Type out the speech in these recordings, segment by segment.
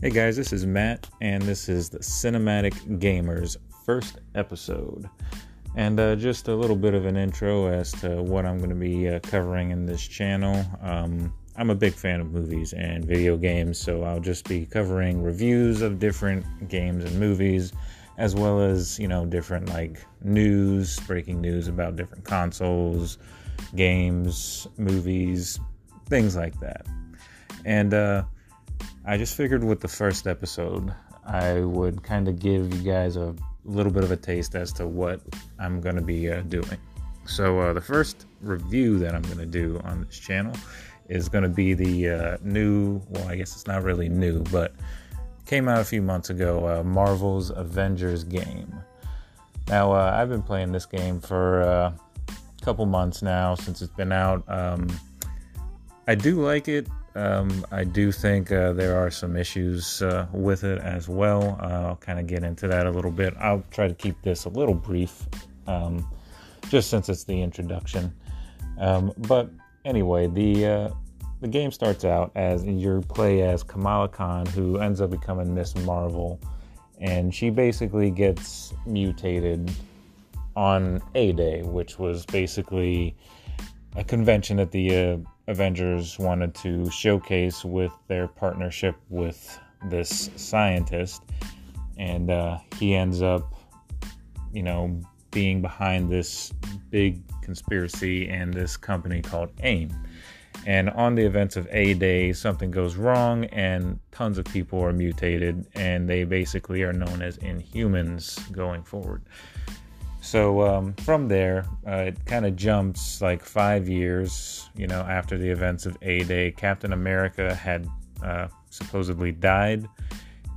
Hey guys, this is Matt, and this is the Cinematic Gamers first episode. And uh, just a little bit of an intro as to what I'm going to be uh, covering in this channel. Um, I'm a big fan of movies and video games, so I'll just be covering reviews of different games and movies, as well as, you know, different like news, breaking news about different consoles, games, movies, things like that. And, uh, I just figured with the first episode, I would kind of give you guys a little bit of a taste as to what I'm going to be uh, doing. So, uh, the first review that I'm going to do on this channel is going to be the uh, new, well, I guess it's not really new, but came out a few months ago uh, Marvel's Avengers game. Now, uh, I've been playing this game for uh, a couple months now since it's been out. Um, I do like it. Um, I do think uh, there are some issues uh, with it as well. I'll kind of get into that a little bit. I'll try to keep this a little brief, um, just since it's the introduction. Um, but anyway, the uh, the game starts out as you play as Kamala Khan, who ends up becoming Ms. Marvel, and she basically gets mutated on A Day, which was basically a convention at the uh, Avengers wanted to showcase with their partnership with this scientist. And uh, he ends up, you know, being behind this big conspiracy and this company called AIM. And on the events of A Day, something goes wrong, and tons of people are mutated, and they basically are known as Inhumans going forward. So um, from there, uh, it kind of jumps like five years, you know, after the events of A Day. Captain America had uh, supposedly died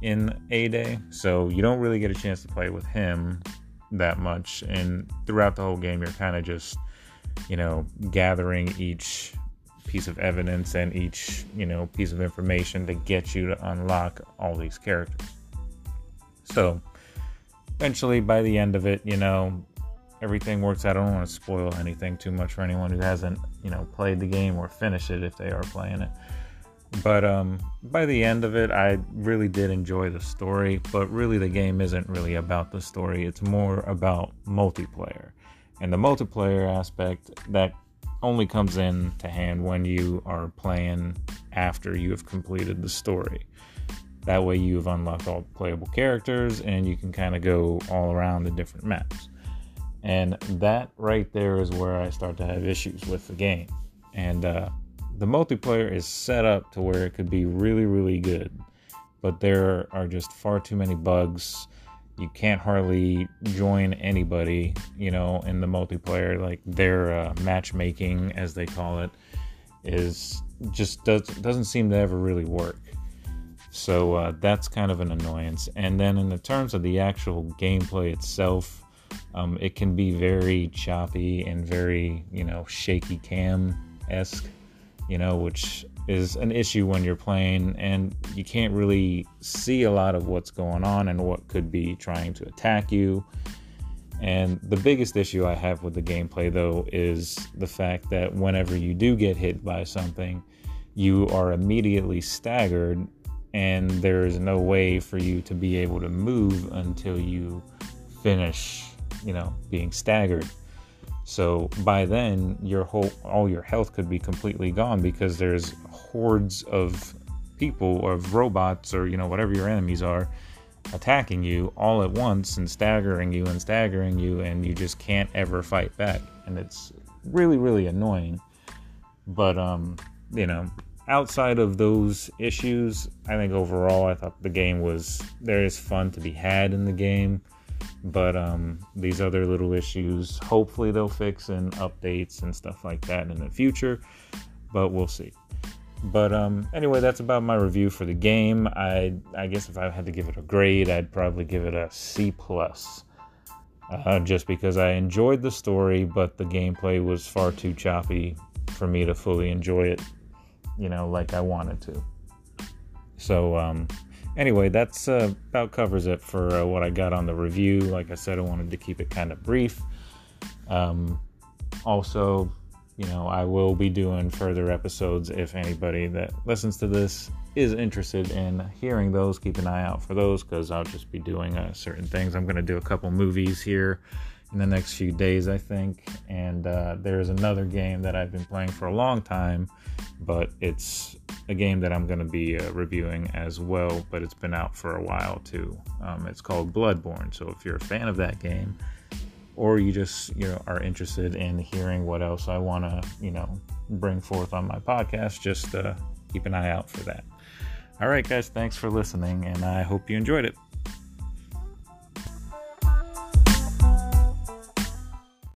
in A Day, so you don't really get a chance to play with him that much. And throughout the whole game, you're kind of just, you know, gathering each piece of evidence and each, you know, piece of information to get you to unlock all these characters. So eventually by the end of it, you know, everything works out. I don't want to spoil anything too much for anyone who hasn't, you know, played the game or finished it if they are playing it. But um, by the end of it, I really did enjoy the story. But really, the game isn't really about the story. It's more about multiplayer, and the multiplayer aspect that only comes in to hand when you are playing after you have completed the story. That way, you've unlocked all playable characters and you can kind of go all around the different maps. And that right there is where I start to have issues with the game. And uh, the multiplayer is set up to where it could be really, really good, but there are just far too many bugs. You can't hardly join anybody, you know, in the multiplayer. Like their uh, matchmaking, as they call it, is just does, doesn't seem to ever really work. So uh, that's kind of an annoyance. And then in the terms of the actual gameplay itself, um, it can be very choppy and very, you know, shaky cam esque, you know, which is an issue when you're playing and you can't really see a lot of what's going on and what could be trying to attack you. And the biggest issue I have with the gameplay, though, is the fact that whenever you do get hit by something, you are immediately staggered and there's no way for you to be able to move until you finish, you know, being staggered. So by then, your whole all your health could be completely gone because there's hordes of people or robots or you know whatever your enemies are attacking you all at once and staggering you and staggering you and you just can't ever fight back and it's really really annoying but um you know outside of those issues, I think overall I thought the game was there is fun to be had in the game. But um, these other little issues, hopefully they'll fix in updates and stuff like that in the future. But we'll see. But um, anyway, that's about my review for the game. I I guess if I had to give it a grade, I'd probably give it a C plus. Uh, just because I enjoyed the story, but the gameplay was far too choppy for me to fully enjoy it you know, like I wanted to. So, um, anyway, that's uh, about covers it for uh, what I got on the review. Like I said, I wanted to keep it kind of brief. Um, also, you know, I will be doing further episodes if anybody that listens to this is interested in hearing those. Keep an eye out for those because I'll just be doing uh, certain things. I'm going to do a couple movies here in the next few days, I think. And uh, there's another game that I've been playing for a long time, but it's a game that I'm going to be uh, reviewing as well, but it's been out for a while too. Um, it's called Bloodborne. So if you're a fan of that game, or you just you know are interested in hearing what else I want to you know bring forth on my podcast, just uh, keep an eye out for that. All right, guys, thanks for listening, and I hope you enjoyed it.